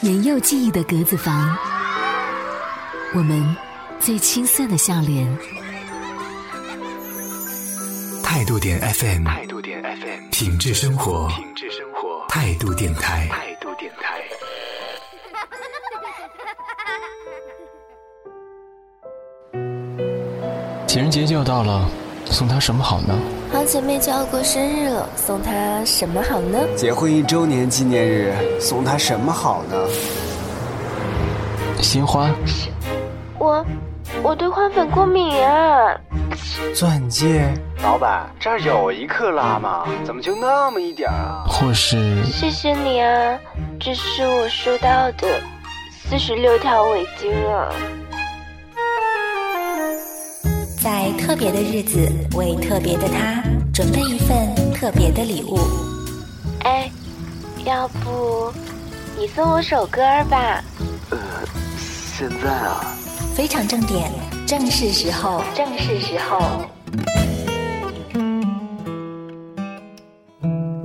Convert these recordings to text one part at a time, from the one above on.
年幼记忆的格子房，我们最青涩的笑脸。态度点 FM，态度点 FM，品质生活，品质生活，态度电台，态度电台。情人节就要到了，送他什么好呢？好姐妹就要过生日了，送她什么好呢？结婚一周年纪念日，送她什么好呢？鲜花。我，我对花粉过敏啊。钻戒。老板，这儿有一克拉吗？怎么就那么一点啊？或是。谢谢你啊，这是我收到的四十六条围巾啊。在特别的日子，为特别的他准备一份特别的礼物。哎，要不你送我首歌吧？呃，现在啊。非常正点，正是时候，正是时候。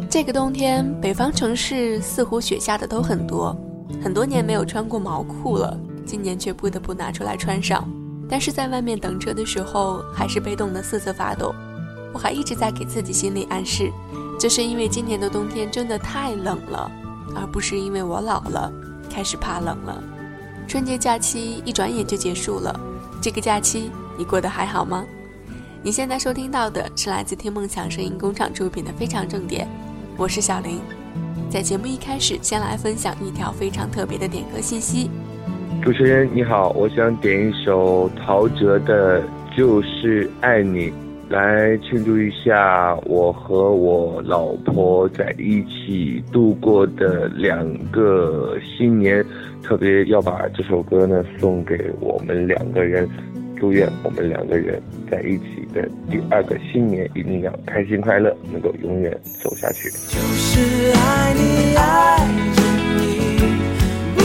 这个冬天，北方城市似乎雪下的都很多，很多年没有穿过毛裤了，今年却不得不拿出来穿上。但是在外面等车的时候，还是被冻得瑟瑟发抖。我还一直在给自己心理暗示，这是因为今年的冬天真的太冷了，而不是因为我老了，开始怕冷了。春节假期一转眼就结束了，这个假期你过得还好吗？你现在收听到的是来自听梦想声音工厂出品的《非常正点》，我是小林。在节目一开始，先来分享一条非常特别的点歌信息。主持人你好，我想点一首陶喆的《就是爱你》，来庆祝一下我和我老婆在一起度过的两个新年，特别要把这首歌呢送给我们两个人，祝愿我们两个人在一起的第二个新年一定要开心快乐，能够永远走下去。就是爱你，爱着你，不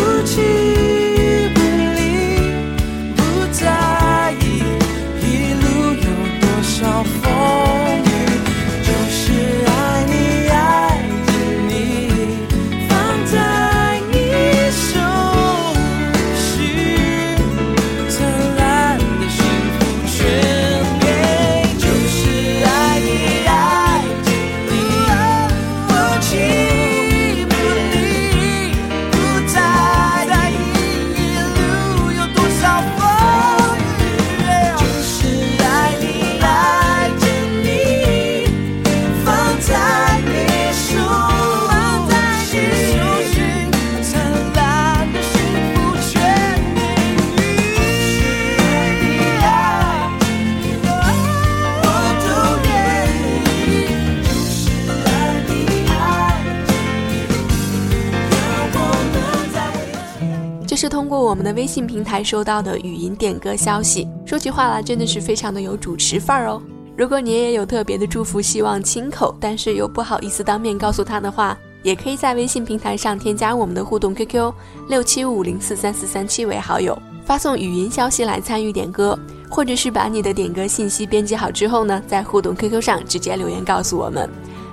微信平台收到的语音点歌消息，说起话来真的是非常的有主持范儿哦。如果你也有特别的祝福，希望亲口，但是又不好意思当面告诉他的话，也可以在微信平台上添加我们的互动 QQ 六七五零四三四三七为好友，发送语音消息来参与点歌，或者是把你的点歌信息编辑好之后呢，在互动 QQ 上直接留言告诉我们。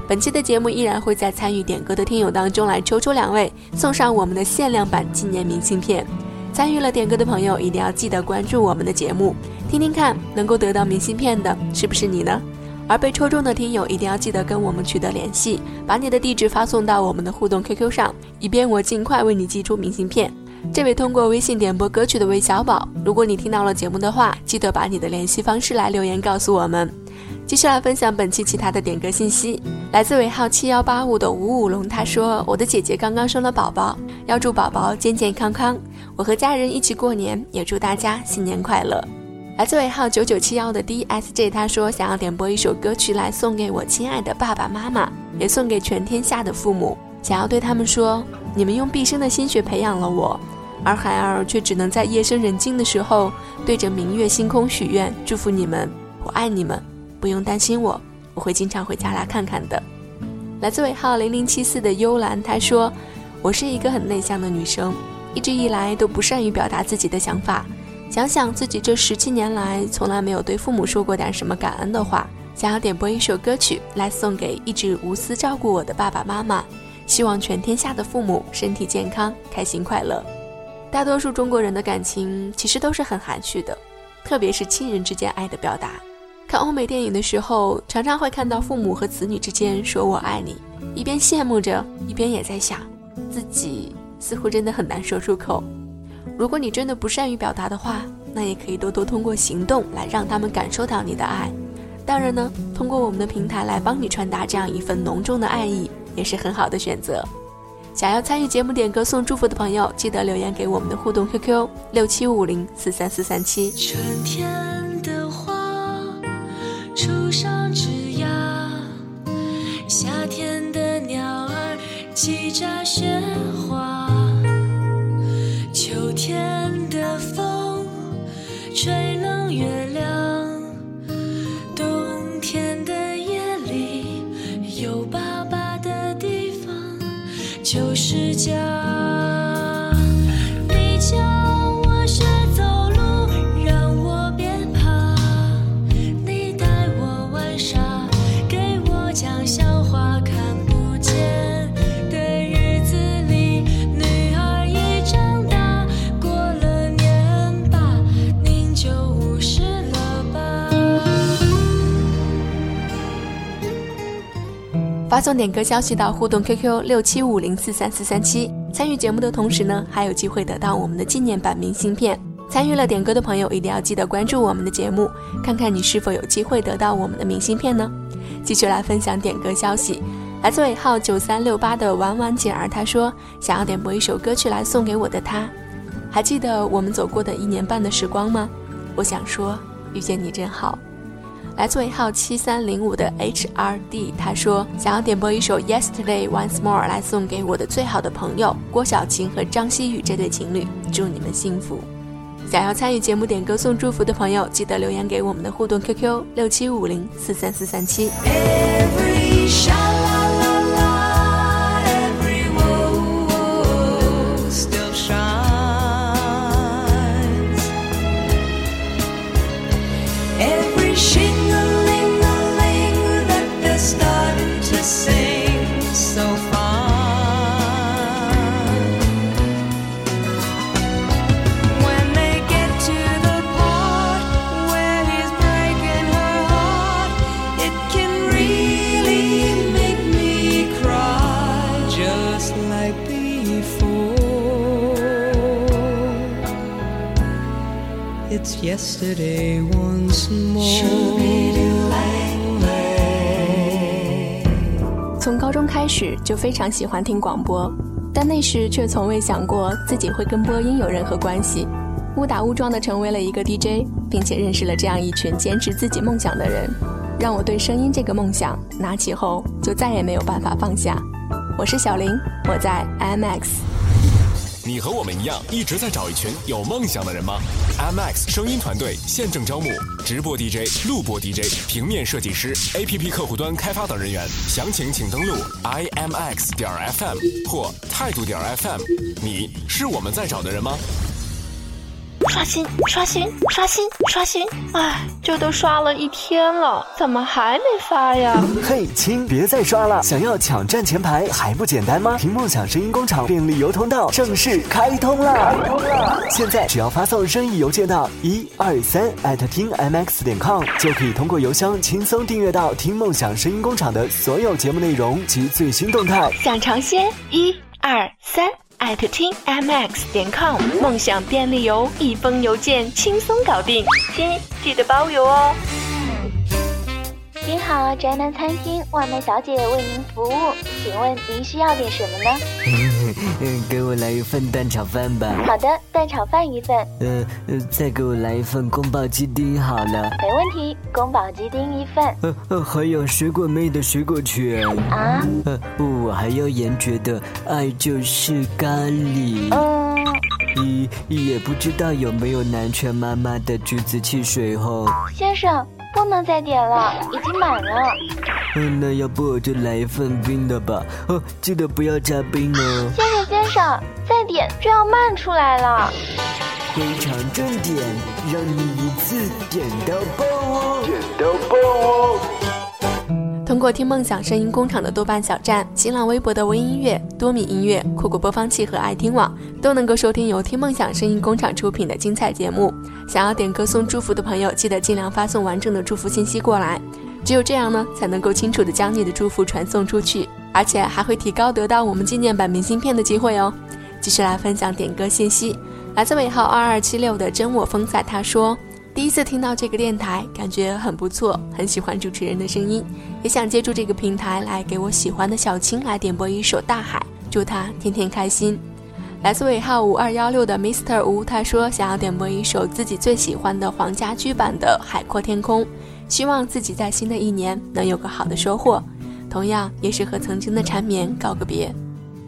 本期的节目依然会在参与点歌的听友当中来抽出两位，送上我们的限量版纪念明信片。参与了点歌的朋友一定要记得关注我们的节目，听听看能够得到明信片的是不是你呢？而被抽中的听友一定要记得跟我们取得联系，把你的地址发送到我们的互动 QQ 上，以便我尽快为你寄出明信片。这位通过微信点播歌曲的韦小宝，如果你听到了节目的话，记得把你的联系方式来留言告诉我们。接下来分享本期其他的点歌信息，来自尾号七幺八五的五五龙，他说：“我的姐姐刚刚生了宝宝，要祝宝宝健健康康。我和家人一起过年，也祝大家新年快乐。”来自尾号九九七幺的 DSJ，他说：“想要点播一首歌曲来送给我亲爱的爸爸妈妈，也送给全天下的父母，想要对他们说，你们用毕生的心血培养了我，而孩儿却只能在夜深人静的时候对着明月星空许愿，祝福你们，我爱你们。”不用担心我，我会经常回家来看看的。来自尾号零零七四的幽兰，她说：“我是一个很内向的女生，一直以来都不善于表达自己的想法。想想自己这十七年来，从来没有对父母说过点什么感恩的话。想要点播一首歌曲来送给一直无私照顾我的爸爸妈妈，希望全天下的父母身体健康、开心快乐。大多数中国人的感情其实都是很含蓄的，特别是亲人之间爱的表达。看欧美电影的时候，常常会看到父母和子女之间说我爱你，一边羡慕着，一边也在想，自己似乎真的很难说出口。如果你真的不善于表达的话，那也可以多多通过行动来让他们感受到你的爱。当然呢，通过我们的平台来帮你传达这样一份浓重的爱意，也是很好的选择。想要参与节目点歌送祝福的朋友，记得留言给我们的互动 QQ 六七五零四三四三七。春天的花。树上枝桠，夏天的鸟儿叽喳喧家。发送点歌消息到互动 QQ 六七五零四三四三七，参与节目的同时呢，还有机会得到我们的纪念版明信片。参与了点歌的朋友，一定要记得关注我们的节目，看看你是否有机会得到我们的明信片呢？继续来分享点歌消息，来自尾号九三六八的婉婉姐儿，她说想要点播一首歌曲来送给我的他。还记得我们走过的一年半的时光吗？我想说，遇见你真好。来自尾号七三零五的 HRD，他说想要点播一首 Yesterday Once More 来送给我的最好的朋友郭晓晴和张希宇这对情侣，祝你们幸福。想要参与节目点歌送祝福的朋友，记得留言给我们的互动 QQ 六七五零四三四三七。非常喜欢听广播，但那时却从未想过自己会跟播音有任何关系。误打误撞的成为了一个 DJ，并且认识了这样一群坚持自己梦想的人，让我对声音这个梦想拿起后就再也没有办法放下。我是小林，我在 MX。你和我们一样，一直在找一群有梦想的人吗？IMX 声音团队现正招募直播 DJ、录播 DJ、平面设计师、APP 客户端开发等人员，详情请登录 imx 点 FM 或态度点 FM。你是我们在找的人吗？刷新，刷新，刷新，刷新！哎，这都刷了一天了，怎么还没发呀？嘿，亲，别再刷了！想要抢占前排还不简单吗？听梦想声音工厂便利邮通道正式开通了！开通了！现在只要发送任意邮件到一二三艾特听 mx 点 com，就可以通过邮箱轻松订阅到听梦想声音工厂的所有节目内容及最新动态。想尝鲜？一二三。艾特听 mx 点 com，梦想便利邮，一封邮件轻松搞定，亲记得包邮哦。您好，宅男餐厅外卖小姐为您服务，请问您需要点什么呢？嗯，给我来一份蛋炒饭吧。好的，蛋炒饭一份。呃呃，再给我来一份宫保鸡丁好了。没问题，宫保鸡丁一份。呃呃，还有水果妹的水果卷。啊？呃，我还要严爵的爱就是咖喱。嗯。咦，也不知道有没有南拳妈妈的橘子汽水哦。先生。不能再点了，已经满了。嗯，那要不我就来一份冰的吧。哦，记得不要加冰哦。先生，先生，再点就要漫出来了。非常重点，让你一次点到爆哦！点到爆哦！通过听梦想声音工厂的豆瓣小站、新浪微博的微音乐、多米音乐、酷狗播放器和爱听网，都能够收听由听梦想声音工厂出品的精彩节目。想要点歌送祝福的朋友，记得尽量发送完整的祝福信息过来，只有这样呢，才能够清楚的将你的祝福传送出去，而且还会提高得到我们纪念版明信片的机会哦。继续来分享点歌信息，来自尾号二二七六的真我风采，他说。第一次听到这个电台，感觉很不错，很喜欢主持人的声音，也想借助这个平台来给我喜欢的小青来点播一首《大海》，祝他天天开心。来自尾号五二幺六的 Mr 吴，他说想要点播一首自己最喜欢的黄家驹版的《海阔天空》，希望自己在新的一年能有个好的收获，同样也是和曾经的缠绵告个别。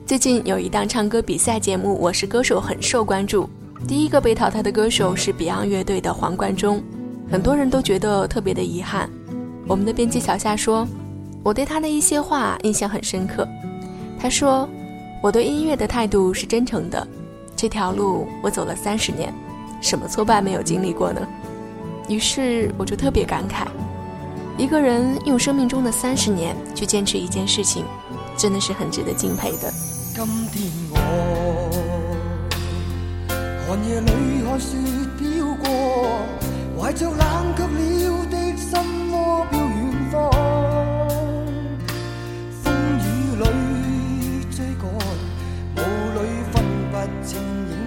最近有一档唱歌比赛节目《我是歌手》很受关注。第一个被淘汰的歌手是 Beyond 乐队的黄贯中，很多人都觉得特别的遗憾。我们的编辑小夏说：“我对他的一些话印象很深刻。他说，我对音乐的态度是真诚的。这条路我走了三十年，什么挫败没有经历过呢？于是我就特别感慨，一个人用生命中的三十年去坚持一件事情，真的是很值得敬佩的。”今天我。寒夜里看雪飘过，怀着冷却了的心窝飘远方。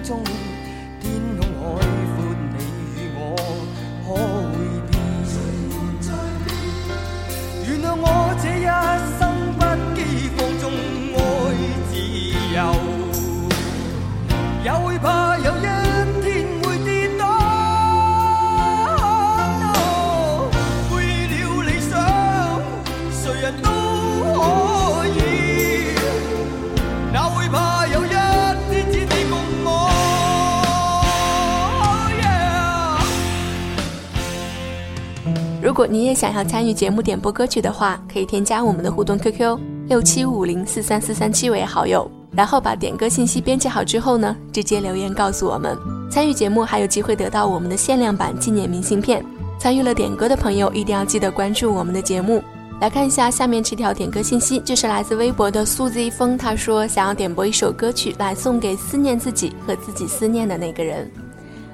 清你也想要参与节目点播歌曲的话，可以添加我们的互动 QQ 六七五零四三四三七为好友，然后把点歌信息编辑好之后呢，直接留言告诉我们。参与节目还有机会得到我们的限量版纪念明信片。参与了点歌的朋友一定要记得关注我们的节目。来看一下下面这条点歌信息，就是来自微博的苏子一峰，他说想要点播一首歌曲来送给思念自己和自己思念的那个人。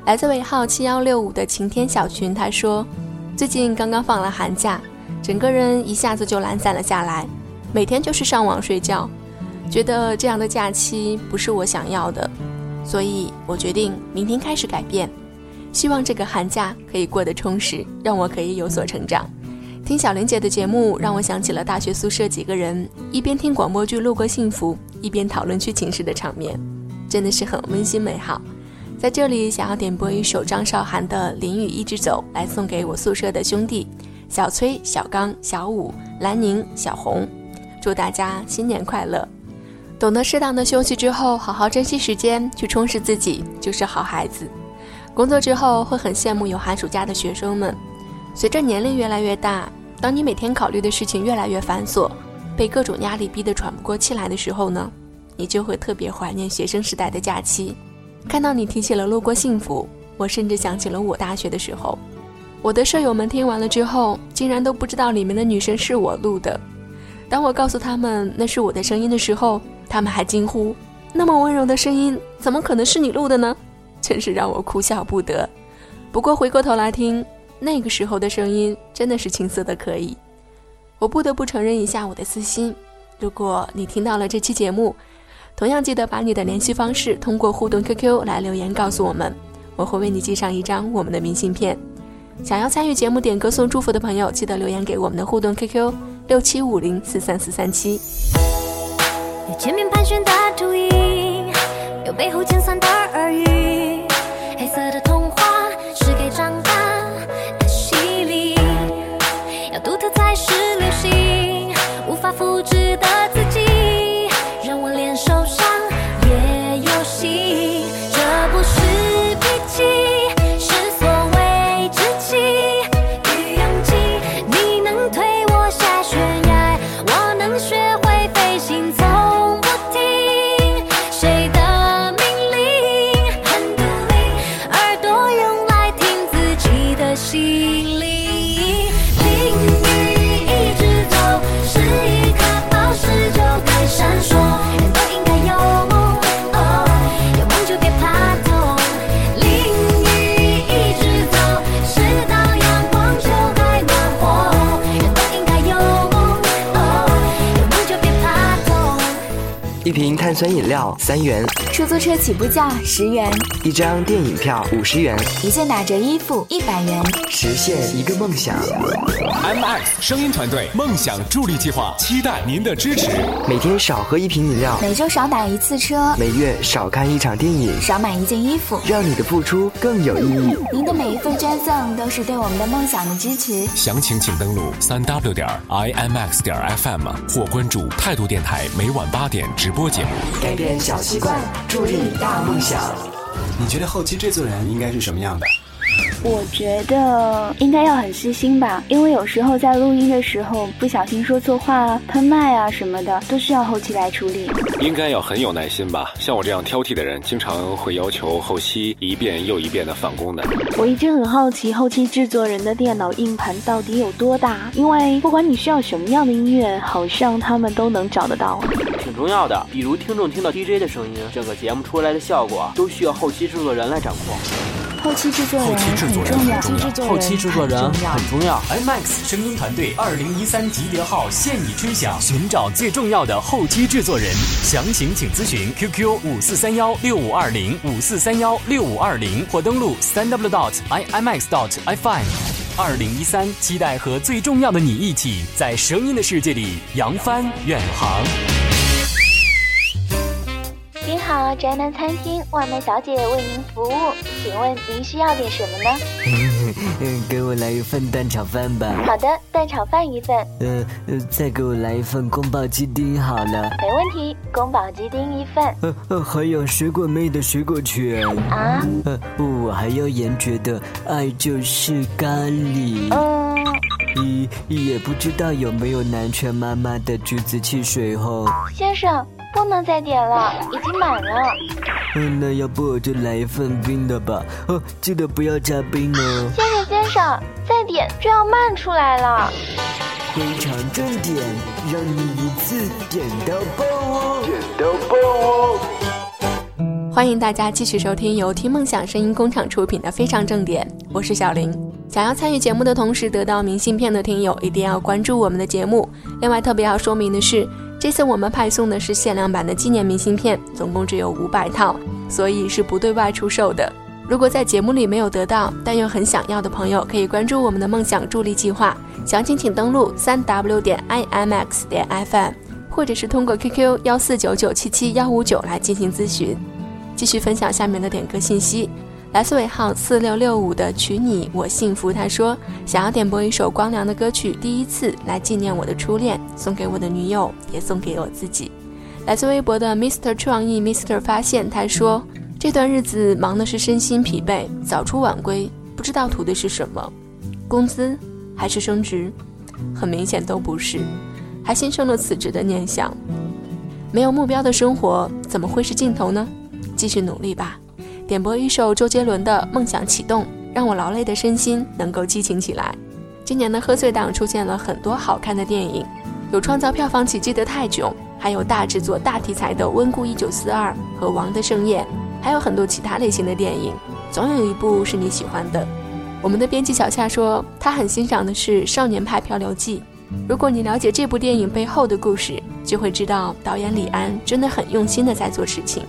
来自尾号七幺六五的晴天小群，他说。最近刚刚放了寒假，整个人一下子就懒散了下来，每天就是上网睡觉，觉得这样的假期不是我想要的，所以我决定明天开始改变，希望这个寒假可以过得充实，让我可以有所成长。听小玲姐的节目，让我想起了大学宿舍几个人一边听广播剧《路过幸福》，一边讨论剧情时的场面，真的是很温馨美好。在这里，想要点播一首张韶涵的《淋雨一直走》，来送给我宿舍的兄弟小崔、小刚、小武、兰宁、小红，祝大家新年快乐！懂得适当的休息之后，好好珍惜时间去充实自己，就是好孩子。工作之后会很羡慕有寒暑假的学生们。随着年龄越来越大，当你每天考虑的事情越来越繁琐，被各种压力逼得喘不过气来的时候呢，你就会特别怀念学生时代的假期。看到你提起了路过幸福，我甚至想起了我大学的时候。我的舍友们听完了之后，竟然都不知道里面的女生是我录的。当我告诉他们那是我的声音的时候，他们还惊呼：“那么温柔的声音，怎么可能是你录的呢？”真是让我哭笑不得。不过回过头来听，那个时候的声音真的是青涩的可以。我不得不承认一下我的私心：如果你听到了这期节目，同样记得把你的联系方式通过互动 QQ 来留言告诉我们，我会为你寄上一张我们的明信片。想要参与节目点歌送祝福的朋友，记得留言给我们的互动 QQ 六七五零四三四三七。有前面盘旋的秃鹰，有背后尖酸的耳语，三元。出租车起步价十元，一张电影票五十元，一件打折衣服一百元，实现一个梦想。M X 声音团队梦想助力计划，期待您的支持。每天少喝一瓶饮料，每周少打一次车，每月少看一场电影，少买一件衣服，让你的付出更有意义。您的每一份捐赠都是对我们的梦想的支持。详情请登录三 w 点 i m x 点 f m 或关注态度电台每晚八点直播节目。改变小习惯，助力大梦想。你觉得后期制作人应该是什么样的？我觉得应该要很细心吧，因为有时候在录音的时候不小心说错话啊、喷麦啊什么的，都需要后期来处理。应该要很有耐心吧，像我这样挑剔的人，经常会要求后期一遍又一遍的返工的。我一直很好奇后期制作人的电脑硬盘到底有多大，因为不管你需要什么样的音乐，好像他们都能找得到。挺重要的，比如听众听到 DJ 的声音，整个节目出来的效果都需要后期制作人来掌控。后期制作人很重要，后期制作人很重要。IMAX 声音团队二零一三集结号现已吹响，寻找最重要的后期制作人，详情请咨询 QQ 五四三幺六五二零五四三幺六五二零或登录三 w dot imax dot fm。二零一三，期待和最重要的你一起，在声音的世界里扬帆远航。宅男餐厅外卖小姐为您服务，请问您需要点什么呢？嗯，给我来一份蛋炒饭吧。好的，蛋炒饭一份。呃呃，再给我来一份宫保鸡丁好了。没问题，宫保鸡丁一份。呃呃，还有水果妹的水果卷。啊？呃，我还要严爵的爱就是咖喱。嗯。咦，也不知道有没有南拳妈妈的橘子汽水哦。先生。不能再点了，已经满了。嗯，那要不我就来一份冰的吧。哦，记得不要加冰哦。先生，先生，再点就要慢出来了。非常正点，让你一次点到爆哦！点到爆哦！欢迎大家继续收听由听梦想声音工厂出品的《非常正点》，我是小林。想要参与节目的同时得到明信片的听友，一定要关注我们的节目。另外，特别要说明的是。这次我们派送的是限量版的纪念明信片，总共只有五百套，所以是不对外出售的。如果在节目里没有得到，但又很想要的朋友，可以关注我们的梦想助力计划，详情请登录三 w 点 i m x 点 f m，或者是通过 QQ 幺四九九七七幺五九来进行咨询。继续分享下面的点歌信息。来自尾号四六六五的娶你我幸福，他说想要点播一首光良的歌曲《第一次》来纪念我的初恋，送给我的女友，也送给我自己。来自微博的 Mr 创意 Mr 发现，他说这段日子忙的是身心疲惫，早出晚归，不知道图的是什么，工资还是升职，很明显都不是，还心生了辞职的念想。没有目标的生活怎么会是尽头呢？继续努力吧。点播一首周杰伦的《梦想启动》，让我劳累的身心能够激情起来。今年的贺岁档出现了很多好看的电影，有创造票房奇迹的《泰囧》，还有大制作大题材的《温故一九四二》和《王的盛宴》，还有很多其他类型的电影，总有一部是你喜欢的。我们的编辑小夏说，他很欣赏的是《少年派漂流记》。如果你了解这部电影背后的故事，就会知道导演李安真的很用心的在做事情。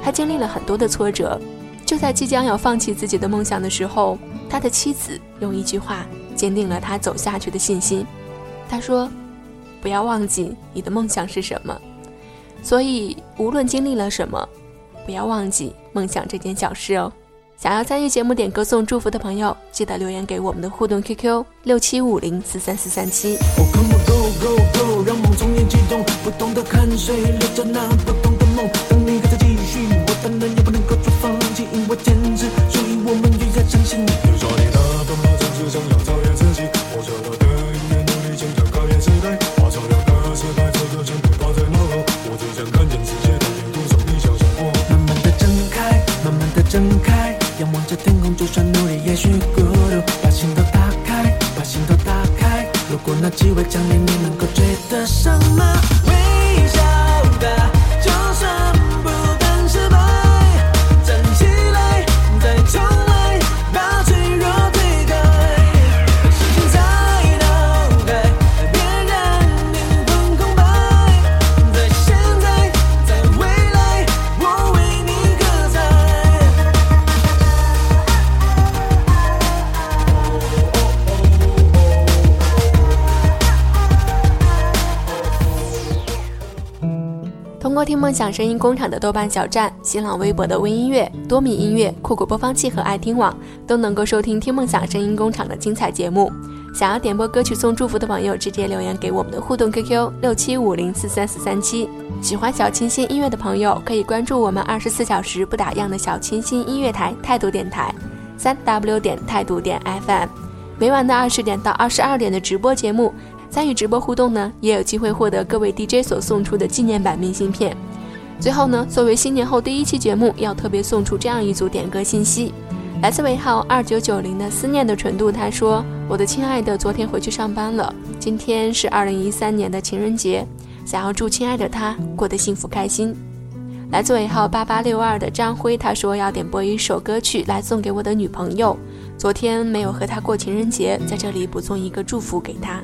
他经历了很多的挫折。就在即将要放弃自己的梦想的时候，他的妻子用一句话坚定了他走下去的信心。他说：“不要忘记你的梦想是什么。”所以，无论经历了什么，不要忘记梦想这件小事哦。想要参与节目点歌送祝福的朋友，记得留言给我们的互动 QQ 六七五零四三四三七。当然也不能够做放我，坚持，所以我们越加相信。有少年他奔跑，总是想要超越自己。我想要的音乐努力，想要改变时代，把照亮的时代，这个全部抛在脑后。我只想看见世界的沿途上你想象我。慢慢的睁开，慢慢的睁开，仰望着天空，就算努力也许孤独。把心都打开，把心都打开。如果那机会降临，你能够追得上吗？播听梦想声音工厂的豆瓣小站、新浪微博的微音乐、多米音乐、酷狗播放器和爱听网都能够收听听梦想声音工厂的精彩节目。想要点播歌曲送祝福的朋友，直接留言给我们的互动 QQ 六七五零四三四三七。喜欢小清新音乐的朋友，可以关注我们二十四小时不打烊的小清新音乐台态度电台，三 W 点态度点 FM。每晚的二十点到二十二点的直播节目，参与直播互动呢，也有机会获得各位 DJ 所送出的纪念版明信片。最后呢，作为新年后第一期节目，要特别送出这样一组点歌信息。来自尾号二九九零的思念的纯度，他说：“我的亲爱的，昨天回去上班了。今天是二零一三年的情人节，想要祝亲爱的他过得幸福开心。”来自尾号八八六二的张辉，他说要点播一首歌曲来送给我的女朋友，昨天没有和她过情人节，在这里补送一个祝福给她。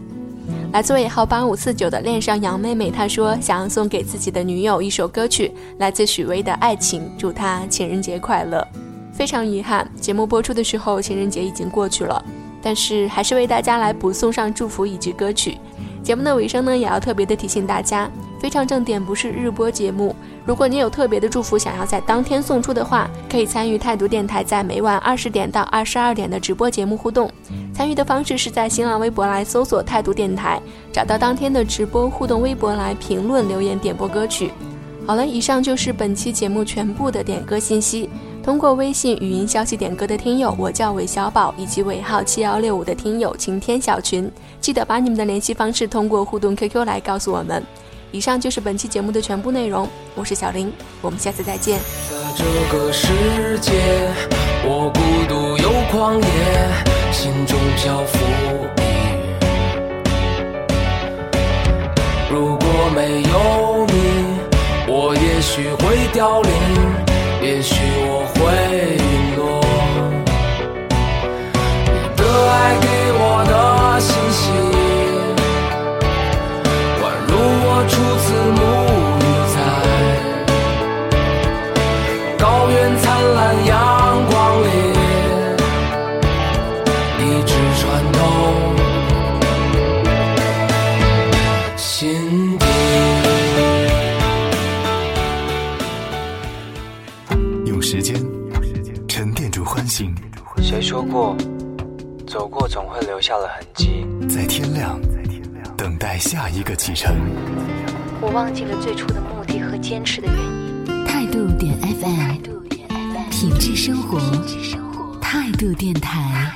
来自尾号八五四九的恋上杨妹妹，她说想要送给自己的女友一首歌曲，来自许巍的《爱情》，祝她情人节快乐。非常遗憾，节目播出的时候，情人节已经过去了。但是还是为大家来补送上祝福以及歌曲。节目的尾声呢，也要特别的提醒大家，非常正点不是日播节目。如果你有特别的祝福想要在当天送出的话，可以参与态度电台在每晚二十点到二十二点的直播节目互动。参与的方式是在新浪微博来搜索态度电台，找到当天的直播互动微博来评论留言点播歌曲。好了，以上就是本期节目全部的点歌信息。通过微信语音消息点歌的听友，我叫韦小宝，以及尾号七幺六五的听友晴天小群，记得把你们的联系方式通过互动 QQ 来告诉我们。以上就是本期节目的全部内容，我是小林，我们下次再见。在这个世界，我孤独又狂野，心中漂浮如果没有你，我也许会凋零。也许我会总会留下了痕迹？在天亮，等待下一个启程。我忘记了最初的目的和坚持的原因。态度点 FM，品质生活，态度电台。